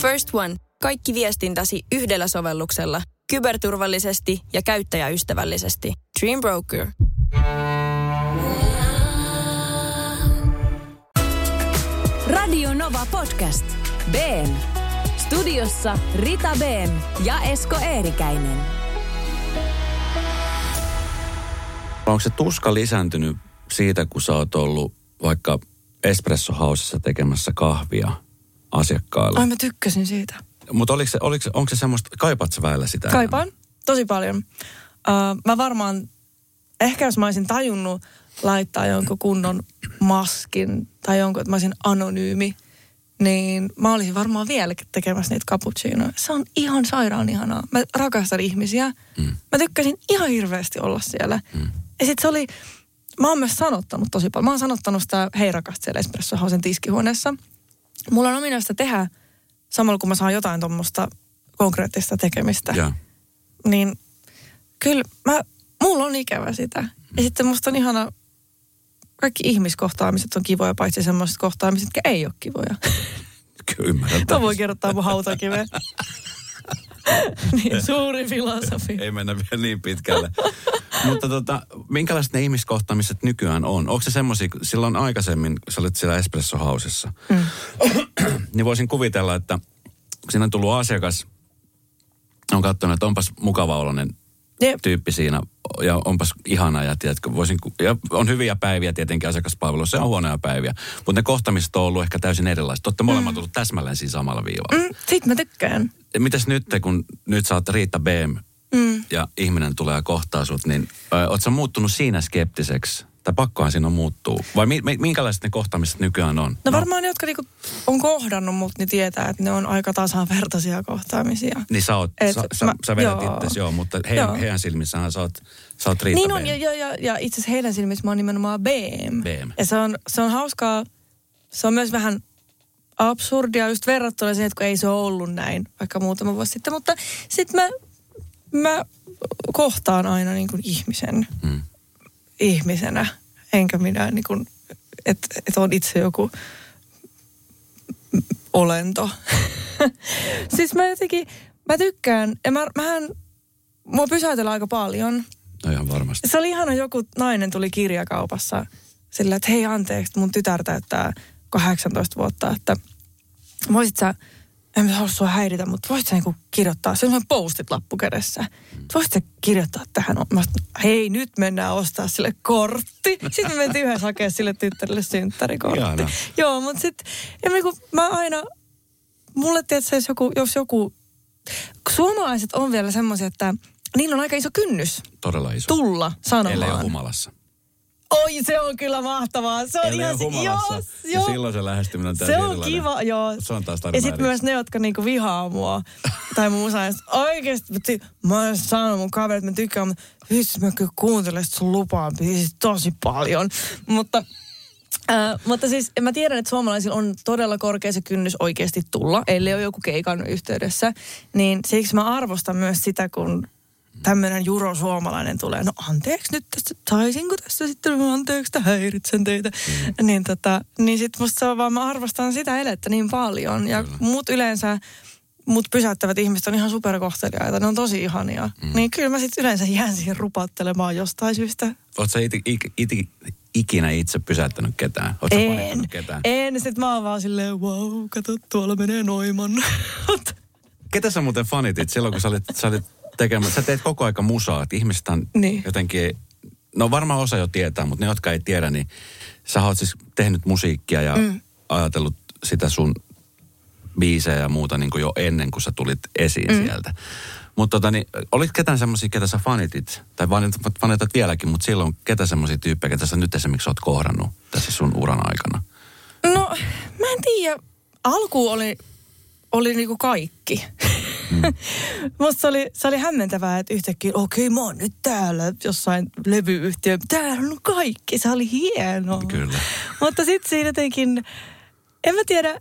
First One. Kaikki viestintäsi yhdellä sovelluksella. Kyberturvallisesti ja käyttäjäystävällisesti. Dream Broker. Radio Nova Podcast. Ben. Studiossa Rita Ben ja Esko Eerikäinen. Onko se tuska lisääntynyt siitä, kun sä oot ollut vaikka Espresso Housessa tekemässä kahvia asiakkaille? Ai mä tykkäsin siitä. Mutta oliko se, oliko, onko se semmoista, kaipaat sä väillä sitä? Kaipaan tosi paljon. Uh, mä varmaan, ehkä jos mä olisin tajunnut laittaa jonkun kunnon maskin tai jonkun, että mä olisin anonyymi, niin mä olisin varmaan vieläkin tekemässä niitä cappuccinoja. Se on ihan sairaan ihanaa. Mä rakastan ihmisiä. Mm. Mä tykkäsin ihan hirveästi olla siellä. Mm. Ja sit se oli, mä oon myös sanottanut tosi paljon. Mä oon sanottanut sitä hei rakasta siellä Espresso Housen tiskihuoneessa. Mulla on ominaista tehdä samalla kun mä saan jotain tuommoista konkreettista tekemistä Joo. niin kyllä mä, mulla on ikävä sitä. Ja sitten musta on ihana, kaikki ihmiskohtaamiset on kivoja, paitsi semmoiset kohtaamiset, jotka ei ole kivoja. Kyllä ymmärrän. Mä voin kerrottaa mun hautakiveen. Niin, suuri filosofi. Ei mennä vielä niin pitkälle. Mutta tota, minkälaiset ne ihmiskohtaamiset nykyään on? Onko se semmoisia, silloin aikaisemmin, sä olit siellä Espresso Housessa, mm. niin voisin kuvitella, että kun siinä on tullut asiakas, on katsonut, että onpas mukava oloinen Jep. tyyppi siinä ja onpas ihana ja, tiedätkö, voisin, ja on hyviä päiviä tietenkin asiakaspalvelussa ja on huonoja päiviä, mutta ne kohtaamiset on ollut ehkä täysin erilaiset. Olette molemmat tullut täsmälleen siinä samalla viivalla. Mm, sit mä tykkään. Mitäs nyt, kun nyt oot Riitta BM mm. ja ihminen tulee ja kohtaa sut, niin ö, oot sä muuttunut siinä skeptiseksi? Tai pakkohan siinä on muuttuu? Vai mi, mi, minkälaiset ne kohtaamiset nykyään on? No varmaan ne, jotka niinku on kohdannut mut, niin tietää, että ne on aika tasavertaisia kohtaamisia. Niin sä, oot, Et sä, sä, mä- sä vedät joo. itsesi, joo, mutta heidän, Joo. heidän silmissähän sä oot, sä oot Riitta Niin on, ja, ja, ja, ja itse asiassa heidän silmissä mä oon nimenomaan BM. BM. Ja se on, se on hauskaa, se on myös vähän absurdia just verrattuna siihen, että kun ei se ole ollut näin vaikka muutama vuosi sitten. Mutta sitten mä, mä kohtaan aina niin kuin ihmisen Mm. ihmisenä, enkä minä niin kuin, että et on itse joku olento. siis mä jotenkin, mä tykkään, ja mä, mähän, mua pysäytellään aika paljon. No ihan varmasti. Se oli ihana, joku nainen tuli kirjakaupassa sillä, että hei anteeksi, mun tytär täyttää 18 vuotta, että voisit sä, en mä halua sua häiritä, mutta voisit sä niinku kirjoittaa, se on postit lappu kädessä. Voisit sä kirjoittaa tähän, mä sanoin, hei nyt mennään ostaa sille kortti. Sitten me mentiin yhdessä hakemaan sille tyttärelle synttärikortti. Ihana. Joo, mutta sitten, mä aina, mulle tietysti jos joku, jos joku, suomalaiset on vielä semmoisia, että niillä on aika iso kynnys Todella iso. tulla sanomaan. Ellei ole humalassa. Oi, se on kyllä mahtavaa. Se on Ellei ihan humalassa. joo, joo. silloin se lähestyminen on Se on erilainen. kiva, joo. Se on taas Ja sitten myös ne, jotka niinku vihaa mua. tai mun että oikeesti, ty- mä oon sanonut mun kaverit, että mä tykkään, mutta vitsi mä kyllä kuuntelen sun lupaan biisit tosi paljon. Mutta Äh, mutta siis mä tiedän, että suomalaisilla on todella korkea se kynnys oikeasti tulla, ellei ole joku keikan yhteydessä. Niin siksi mä arvostan myös sitä, kun tämmöinen juro suomalainen tulee. No anteeksi nyt tästä, saisinko tässä sitten, anteeksi, että häiritsen teitä. Mm. Niin, tota, niin sit musta se on vaan, mä arvostan sitä elettä niin paljon. Ja mut yleensä, mut pysäyttävät ihmiset on ihan superkohteliaita, ne on tosi ihania. Mm. Niin kyllä mä sitten yleensä jään siihen rupattelemaan jostain syystä. Oot sä iti, iti, iti, ikinä itse pysäyttänyt ketään? Oot En, ketään? en. Sitten mä oon vaan silleen, wow, kato, tuolla menee Noiman. Ketä sä muuten fanitit silloin, kun sä olit, sä olit tekemään, sä teet koko aika musaa, että ihmiset on Niin. jotenkin, no varmaan osa jo tietää, mutta ne, jotka ei tiedä, niin sä oot siis tehnyt musiikkia ja mm. ajatellut sitä sun biisejä ja muuta niin kuin jo ennen kuin sä tulit esiin mm. sieltä. Mutta tota, niin, olit ketään semmoisia, ketä sä fanitit, tai fanit- fanitat vieläkin, mutta silloin ketä semmoisia tyyppejä, ketä sä nyt esimerkiksi oot kohdannut tässä sun uran aikana? No, mä en tiedä. Alku oli, oli niinku kaikki. Mm. Musta se oli, se oli hämmentävää, että yhtäkkiä, okei, okay, mä oon nyt täällä jossain levyyhtiö. Täällä on kaikki, se oli hienoa. Kyllä. Mutta sitten siinä jotenkin, en mä tiedä,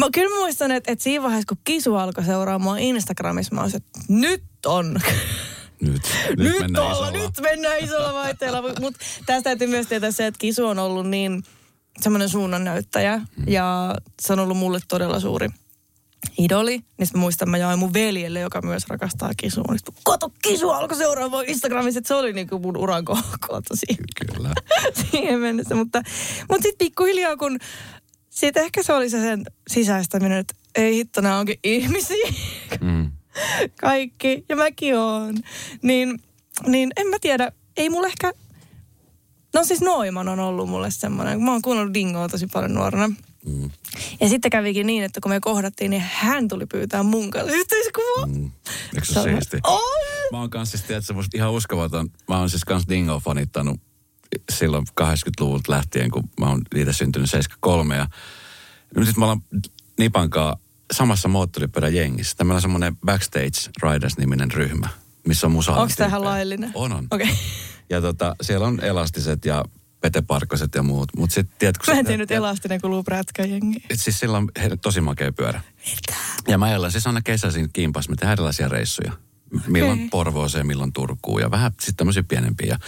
mä kyllä mä muistan, että, että siinä vaiheessa, kun Kisu alkoi seuraamaan Instagramissa, mä olisin, että nyt on. Nyt, nyt, nyt, mennään olla, isolla. nyt mennään isolla vaihteella. Mutta tästä täytyy myös tietää se, että Kisu on ollut niin semmoinen suunnannäyttäjä. Mm. Ja se on ollut mulle todella suuri idoli. Niin mä muistan, mä jaoin mun veljelle, joka myös rakastaa kisua. Niin sitten, kato kisua, alkoi seuraa mun Instagramissa. Että se oli niinku mun uran kohta Kyllä. siihen mennessä. Mutta, mutta sitten pikkuhiljaa, kun sitten ehkä se oli se sen sisäistäminen, että ei hitto, nämä onkin ihmisiä. Mm. Kaikki, ja mäkin oon. Niin, niin en mä tiedä, ei mulle ehkä... No siis Noiman on ollut mulle semmoinen, kun mä oon kuunnellut Dingoa tosi paljon nuorena. Mm. Ja sitten kävikin niin, että kun me kohdattiin, niin hän tuli pyytää mun kanssa yhteiskuvaa. Mm. Eikö se Se ole on- siisti? On! Mä oon kanssa siis, tiedätkö, musta ihan uskomaton. Mä oon siis kans Dingo fanittanut silloin 80-luvulta lähtien, kun mä oon itse syntynyt 73. Ja nyt sit me ollaan Nipankaa samassa moottoripyörän jengissä. Tämä on semmoinen Backstage Riders-niminen ryhmä, missä on musa Onko tämä ihan laillinen? On, on. Okei. Okay. Ja tota, siellä on elastiset ja peteparkkoset ja muut. Mutta sitten tiedätkö... Mä en sä- tiedä nyt elastinen kuuluu prätkäjengi. et siis sillä on he, tosi makea pyörä. Ja mä ajellaan siis aina kesäisin kimpas, me tehdään erilaisia reissuja. Milloin Okei. Porvooseen, milloin Turkuun ja vähän sitten tämmöisiä pienempiä. Ja,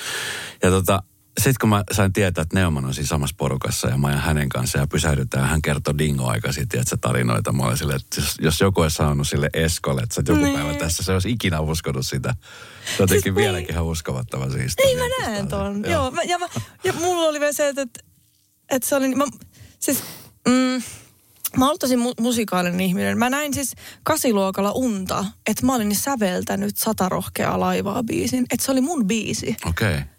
ja tota, sitten kun mä sain tietää, että Neuman on siinä samassa porukassa ja mä ajan hänen kanssa ja pysähdytään, hän kertoi Dingo aika sitten, että se tarinoita. Mä olin silleen, että jos, jos joku olisi saanut sille Eskolle, että sä joku Niin. päivä tässä, se olisi ikinä uskonut sitä. Se on jotenkin Siis vieläkin niin. ihan uskovattava siis. Niin mä näen ton. Joo. Joo mä, ja, mä, ja mulla oli vielä se, että, että, se oli... Mä, siis, mm, mä ollut tosi mu- musikaalinen ihminen. Mä näin siis kasiluokalla unta, että mä olin säveltänyt sata rohkeaa laivaa biisin. Että se oli mun biisi. Okei. Okay.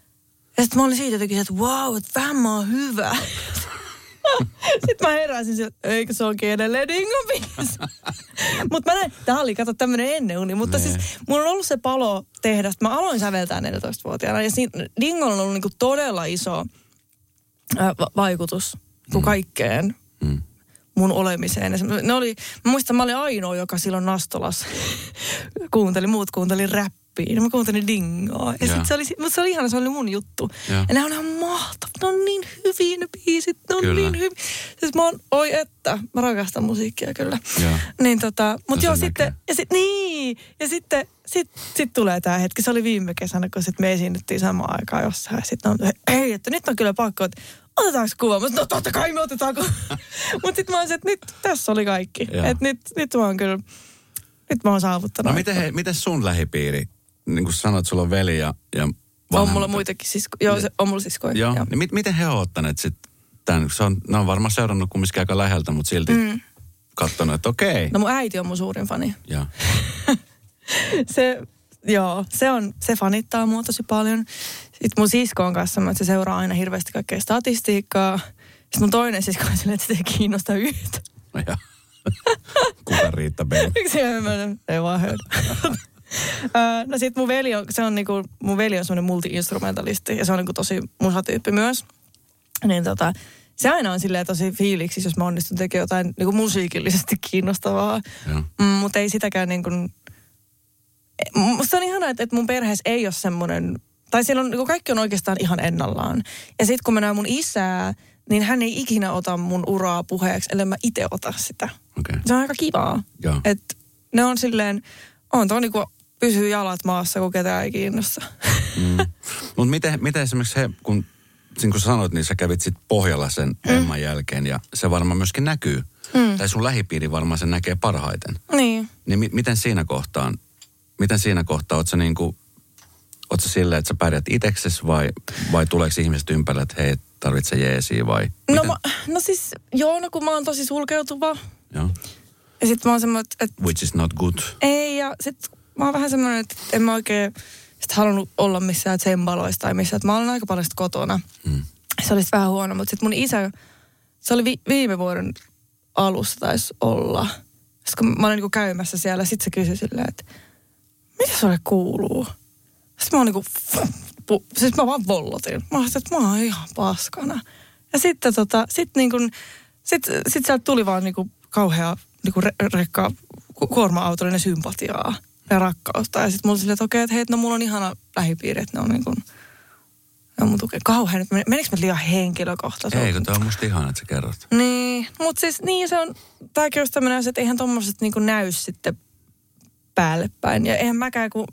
Ja sitten mä olin siitä jotenkin, että wow, että vähän mä oon hyvä. sitten mä heräsin sieltä, että eikö se onkin edelleen Dingo biisi. mutta mä näin, tää oli, kato tämmönen enneuni. Mutta siis mulla on ollut se palo tehdä, mä aloin säveltää 14-vuotiaana. Ja siinä, Dingolla on ollut niinku todella iso ää, va- vaikutus kuin kaikkeen Mm. mun olemiseen. Ne oli, mä muistan, mä olin ainoa, joka silloin Nastolassa kuunteli, muut kuunteli räppiä. Ja mä kuuntelin dingoa. Ja Joo. sit se oli, mutta se oli ihana, se oli mun juttu. Joo. Ja ne on ihan mahtavat. Ne on niin hyviä ne biisit. Ne on Kyllä. niin hyviä. Siis mä oon, oi että, mä rakastan musiikkia kyllä. Joo. Niin tota, mut No joo sitten, ja sit, niin, ja sitten sit, sit tulee tää hetki. Se oli viime kesänä, kun sit me esiinnyttiin samaan aikaan jossain. Sitten on, hei, että nyt on kyllä pakko, että otetaanko kuva? Mä sanoin, no totta kai me otetaan kuva. Mut sit mä olisin, että nyt tässä oli kaikki. Että nyt, nyt mä oon kyllä, nyt mä oon saavuttanut. No miten, he, miten sun lähipiiri, niin kuin sanoit, sulla on veli ja, ja on vanhemmat- mulla muitakin sisko, joo, se, on mulla siskoja. Joo, niin mit, miten he on ottaneet sitten tämän? Se on, ne on varmaan seurannut kumminkin aika läheltä, mutta silti mm. katsonut, että okei. No mun äiti on mun suurin fani. Joo. se, joo, se, on, se fanittaa mua tosi paljon. Sitten mun sisko on kanssa, että se seuraa aina hirveästi kaikkea statistiikkaa. Sitten mun toinen sisko on silleen, että sitä ei kiinnosta yhtä. No. Kuka Riitta B? Miksi ei vaan höydä. No sit mun veli on, se on niinku, mun veli on semmoinen multi-instrumentalisti ja se on niinku tosi musatyyppi myös. Niin tota, se aina on silleen tosi fiiliksi, jos mä onnistun tekemään jotain niinku musiikillisesti kiinnostavaa. Mm, mutta ei sitäkään niin kuin... Musta on ihanaa, että, että mun perheessä ei ole semmoinen... Tai siellä on, niin kaikki on oikeastaan ihan ennallaan. Ja sitten kun mä näen mun isää, niin hän ei ikinä ota mun uraa puheeksi, ellei mä itse ota sitä. Okei. Se on aika kivaa. Et ne on silleen, on tuo niinku pysyy jalat maassa, kun ketään ei kiinnosta. Mm. Mutta miten, miten esimerkiksi he, kun, niin kuin sanoit, niin sä kävit sit pohjalla sen mm. Emman jälkeen ja se varmaan myöskin näkyy. Mm. Tai sun lähipiiri varmaan sen näkee parhaiten. niin. Niin mi- miten siinä kohtaan, miten siinä kohtaa, oot sä niinku, oot sä silleen, että sä pärjät itseksesi vai, vai tuleeko ihmiset ympärille, että hei, tarvitse jeesiä vai? No, mä, no siis, joo, no kun mä oon tosi sulkeutuva. Joo. Ja sit mä oon semmoinen, että Which is not good. Ei, ja sit mä oon vähän semmoinen, että en mä oikein sit halunnut olla missään tsembaloissa tai missään. Mä olen aika paljon sit kotona. Mm. Se oli sit vähän huono, mutta sitten mun isä, se oli vi- viime vuoden alussa taisi olla. Sitten kun mä olin niinku käymässä siellä, sit se kysyi silleen, että mitä sulle kuuluu? Sitten mä oon niinku, pu- siis mä vaan vollotin. Mä ajattelin, että mä oon ihan paskana. Ja sitten tota, sit niinku, sit, sit sieltä tuli vaan niinku kauhea niinku re, rekka, ku- kuorma-autollinen sympatiaa ja rakkautta. Ja sitten mulla silleen, että okei, että hei, no mulla on ihana lähipiiri, että ne on niinku, ne on mun tukea. Kauhean nyt, men- menikö mä liian henkilökohtaisesti? Ei, kun tämä on musta ihana, että sä kerrot. Niin, mutta siis niin se on, tämäkin olisi tämmöinen asia, että eihän tommoset niinku näy sitten päälle päin. Ja eihän mäkään, kun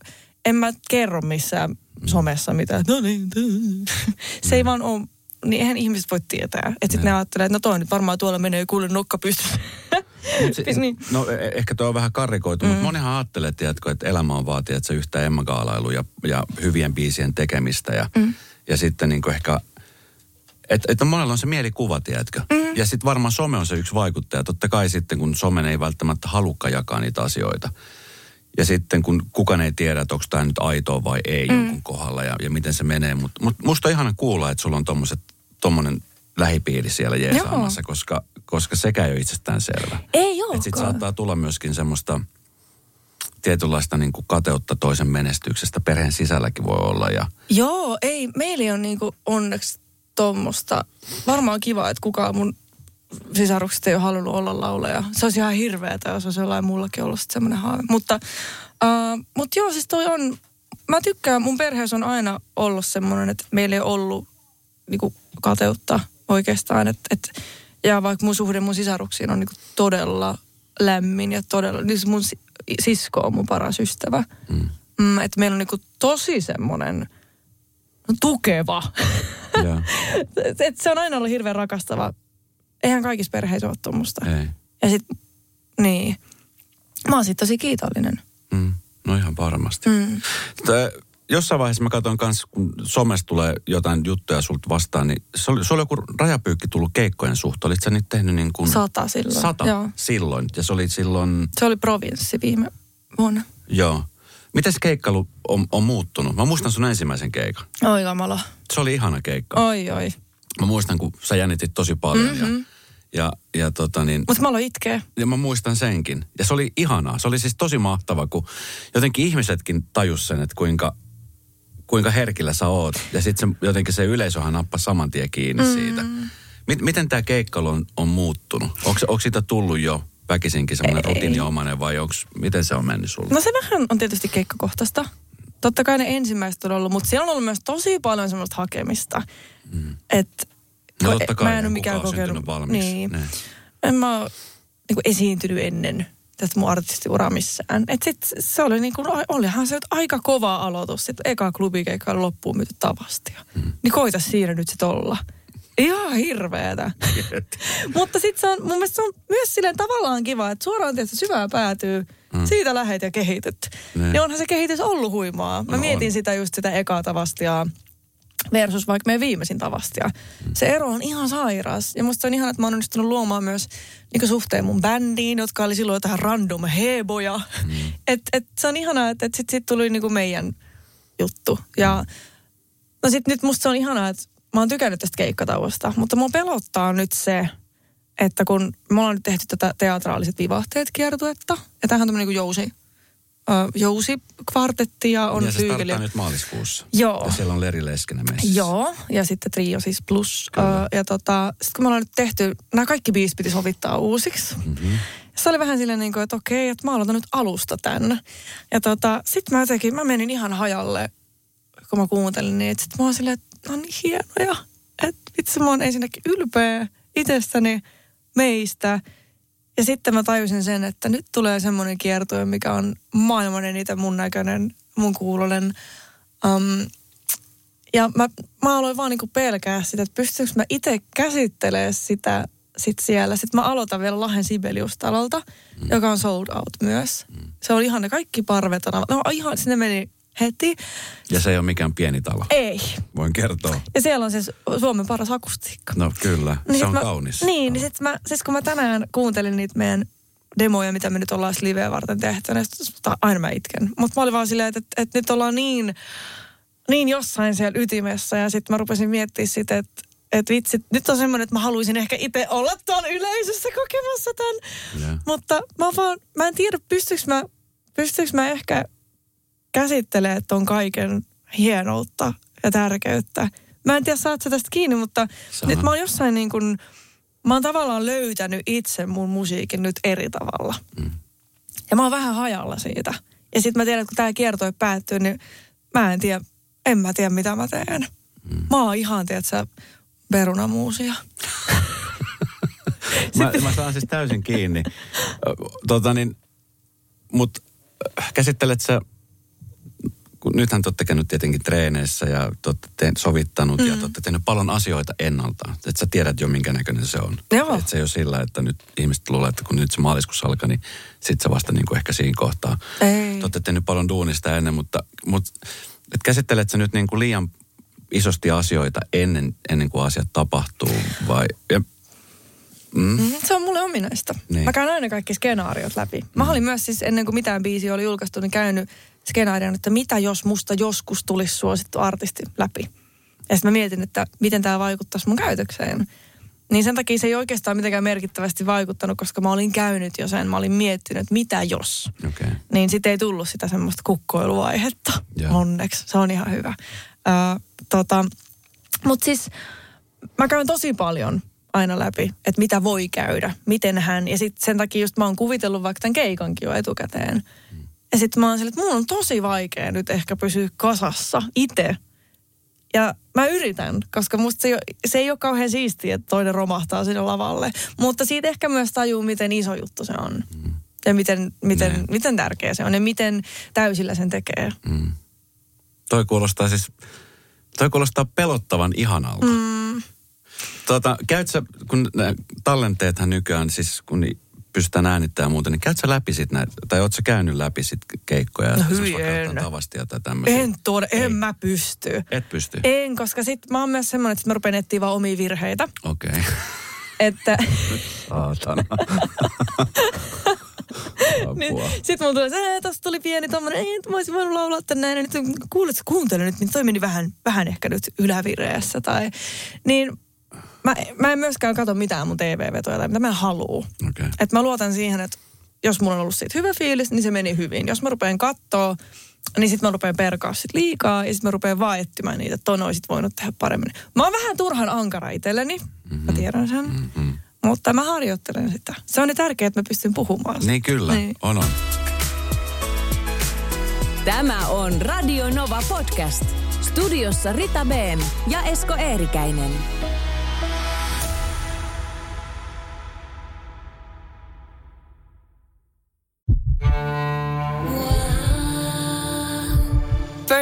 en mä kerro missään somessa mitään, no niin, se ei vaan ole, niin eihän ihmiset voi tietää. Että sitten ne ajattelee, että no toi nyt varmaan tuolla menee kuule nokka pystyssä. Mut si- Niin. No e- ehkä tuo on vähän karikoitu, mm. mutta monihan ajattelee, tiedätkö, että elämä on vaatii, että se yhtä emmagaalailu ja, ja hyvien biisien tekemistä ja, mm. ja sitten niin ehkä, että, että monella on se mielikuva, tiedätkö. Mm. Ja sitten varmaan some on se yksi vaikuttaja. Totta kai sitten, kun somen ei välttämättä halukka jakaa niitä asioita. Ja sitten kun kukaan ei tiedä, että onko tämä nyt aitoa vai ei mm. jonkun kohdalla ja, ja miten se menee. Mutta mut musta on ihana kuulla, että sulla on tommonen lähipiiri siellä jeesaamassa, koska, koska sekä ei ole itsestään selvä. Ei Että sit olekaan. saattaa tulla myöskin semmoista tietynlaista niin kuin kateutta toisen menestyksestä. Perheen sisälläkin voi olla ja Joo, ei, meillä on niinku onneksi tuommoista. Varmaan kiva, että kukaan mun sisarukset ei ole halunnut olla lauleja. Se olisi ihan hirveetä, jos olisi jollain mullakin ollut semmoinen haave. Mutta, uh, mutta joo, siis toi on, mä tykkään, mun perheessä on aina ollut semmoinen, että meillä ei ole ollut niinku kateutta oikeastaan. Et, et, ja vaikka mun suhde mun sisaruksiin on niinku todella lämmin ja todella, niin mun si- sisko on mun paras ystävä. mm. Mm, että meillä on niinku tosi semmoinen tukeva. ja, et, et se on aina ollut hirveän rakastava. Eihän kaikissa perheissä ole tuommoista. Ja sit, niin. Mä oon siitä tosi kiitollinen. Mm. No ihan varmasti. Mm. Tää, jossain vaiheessa mä katson kanssa, kun somessa tulee jotain juttuja sulta vastaan, niin se oli, se oli joku rajapyykki tullut keikkojen suhteen. Olit sä nyt tehnyt niin kuin... Sata silloin. Sata Joo. silloin. Ja se oli silloin, Se oli provinssi viime vuonna. joo. Miten se keikkailu on, on muuttunut? Mä muistan sun ensimmäisen keikan. Oi kamala. Se oli ihana keikka. Oi oi. Mä muistan, kun sä jännitit tosi paljon mm-hmm. ja, ja, ja tota niin, Mutta mä aloin itkeä. ja mä muistan senkin. Ja se oli ihanaa. Se oli siis tosi mahtava, kun jotenkin ihmisetkin tajus sen, että kuinka, kuinka herkillä sä oot. Ja sitten se, jotenkin se yleisöhän nappasi saman tien kiinni mm. siitä. Mit, miten tämä keikkailu on, on muuttunut? Onko, siitä tullut jo väkisinkin semmoinen rutiiniomainen vai onks, miten se on mennyt sulle? No se vähän on tietysti keikkakohtaista. Totta kai ne ensimmäiset on ollut, mutta siellä on ollut myös tosi paljon semmoista hakemista. Mm. Että No totta kai, mä en ole mikään kokenut. valmiiksi. Niin. Ne. En mä ole niin esiintynyt ennen tästä mun artistiura missään. Et sit se oli niin kuin, olihan se aika kova aloitus. Sitten eka klubikeikka loppuun myyty tavasti. Mm. Niin koita siinä nyt sit olla. Ihan hirveetä. Mutta sitten se on, mun mielestä se on myös silleen tavallaan kiva, että suoraan tietysti syvään päätyy. Mm. Siitä lähet ja kehityt. Ne. Niin onhan se kehitys ollut huimaa. Mä No mietin on. sitä just sitä ekaa tavastiaa versus vaikka meidän viimeisin tavastia. Se ero on ihan sairas. Ja musta se on ihana, että mä oon onnistunut luomaan myös niin suhteen mun bändiin, jotka oli silloin tähän random heboja. Mm. Et, et se on ihanaa, että et sit, sit tuli niin meidän juttu. Ja no sit nyt musta se on ihanaa, että mä oon tykännyt tästä keikkatauosta, mutta mua pelottaa nyt se, että kun me ollaan nyt tehty tätä teatraaliset vivahteet kiertuetta, ja tämähän on tämmöinen niin jousi, ö, jousikvartetti ja on ja se nyt maaliskuussa. Joo. Ja siellä on Leri Leskinen messissä. Joo, ja sitten Trio siis plus. Ö, ja tota, sitten kun me ollaan nyt tehty, nämä kaikki biisit piti sovittaa uusiksi. Mm-hmm. Se oli vähän silleen niin kuin, että okei, että mä aloitan nyt alusta tän. Ja tota, sitten mä jotenkin, mä menin ihan hajalle, kun mä kuuntelin niitä. Sitten mä oon silleen, että on niin hienoja. Että vitsi, mä oon ensinnäkin ylpeä itsestäni, meistä. Ja sitten mä tajusin sen, että nyt tulee semmoinen kiertue, mikä on maailman eniten mun näköinen, mun kuulonen. Um, ja mä, mä aloin vaan niinku pelkää sitä, että pystyykö mä itse käsittelemään sitä sit siellä. Sitten mä aloitan vielä Lahden Sibelius-talolta, mm. joka on sold out myös. Mm. Se oli ihan ne kaikki parvet. on- No ihan, sinne meni heti. Ja se ei ole mikään pieni talo. Ei. Voin kertoa. Ja siellä on siis Suomen paras akustiikka. No kyllä, Niin se on mä, kaunis. Niin, niin sit mä, siis kun mä tänään kuuntelin niitä meidän demoja, mitä me nyt ollaan liveä varten tehty, niin aina mä itken. Mutta mä olin vaan silleen, että, että, että nyt ollaan niin, niin jossain siellä ytimessä. Ja sitten mä rupesin miettimään sitä, että, että vitsi, nyt on semmoinen, että mä haluaisin ehkä itse olla tuon yleisössä kokemassa tämän. Joo. Mutta mä vaan, mä en tiedä, pystyykö mä, pystyykö mä ehkä käsittelemään ton kaiken hienoutta ja tärkeyttä. Mä en tiedä, saat sä tästä kiinni, mutta Saan. nyt mä oon jossain niin kuin, mä oon tavallaan löytänyt itse mun musiikin nyt eri tavalla. Mm. Ja mä oon vähän hajalla siitä. Ja sitten mä tiedän, että kun tää kiertoi päättyy, niin mä en tiedä, en mä tiedä mitä mä teen. Mm. Mä oon ihan, tiedätkö, perunamuusia. Mä, mä saan siis täysin kiinni. Tota niin, mut käsittelet sä, kun nythän te olette käynyt tietenkin treeneissä ja te olette te- sovittanut mm. ja te olette tehnyt paljon asioita ennalta. Että sä tiedät jo, minkä näköinen se on. Joo. Että se ei ole sillä, että nyt ihmiset luulee, että kun nyt se maaliskuussa alkaa, niin sit se vasta niin kuin ehkä siinä kohtaa. Ei. Te olette tehnyt paljon duunista ennen, mutta, mutta et käsittelet sä nyt niin kuin liian isosti asioita ennen, ennen kuin asiat tapahtuu vai... Ja, Mm, Se on mulle ominaista. Niin. Mä käyn aina kaikki skenaariot läpi. Mä olin myös siis ennen kuin mitään biisiä oli julkaistu, niin käynyt skenaarion, että mitä jos musta joskus tulisi suosittu artisti läpi. Ja sitten mä mietin, että miten tämä vaikuttaisi mun käytökseen. Niin sen takia se ei oikeastaan mitenkään merkittävästi vaikuttanut, koska mä olin käynyt jo sen. Mä olin miettinyt, että mitä jos. Okay. Niin sitten ei tullut sitä semmoista kukkoiluaihetta. Joo. Onneksi. Se on ihan hyvä. Tota, Mutta siis mä käyn tosi paljon aina läpi, että mitä voi käydä, miten hän. Ja sitten sen takia just mä oon kuvitellut vaikka tämän keikankin jo etukäteen. Ja sitten mä oon sille, että mun on tosi vaikea nyt ehkä pysyä kasassa itse. Ja mä yritän, koska musta se ei, ole, se ei ole kauhean siistiä, että toinen romahtaa sinne lavalle. Mutta siitä ehkä myös tajuu, miten iso juttu se on. Ja miten, miten, Niin. miten tärkeä se on ja miten täysillä sen tekee. Mm. Toi kuulostaa siis, toi kuulostaa pelottavan ihanalta. Mm. Tota, käyt sä, kun tallenteethan nykyään, siis kun pystytään äänittämään ja muuta, niin käyt sä läpi sit näitä, tai oot sä käynyt läpi sit keikkoja? No hyi en. jotain tavastia tai tämmöisiä? En tuoda, en mä pysty. Et pysty? En, koska sit mä oon myös semmoinen, että sit mä rupean etsiä vaan omia virheitä. Okei. Okay. Että Saatana. niin, Apua. sit mulla tulee se, että tossa tuli pieni tommonen, ei, että mä olisin voinut laulaa tänne näin. Ja Nyt kuulet, kuuntele nyt, niin toi meni vähän, vähän ehkä nyt ylävireessä. Tai, niin mä, mä en myöskään katso mitään mun TV-vetoja tai mitä mä haluu. Okei. Et mä luotan siihen, että jos mulla on ollut siitä hyvä fiilis, niin se meni hyvin. Jos mä rupean kattoo, niin sit mä rupean perkaa sit liikaa ja sit mä rupean vaan etsimään niitä, että ton olisit voinut tehdä paremmin. Mä oon vähän turhan ankara itselleni, mä tiedän sen. Mm-hmm. Mutta mä harjoittelen sitä. Se on niin tärkeää, että mä pystyn puhumaan sitä. Niin kyllä, Niin. on on. Tämä on Radio Nova Podcast. Studiossa Rita Beem ja Esko Eerikäinen.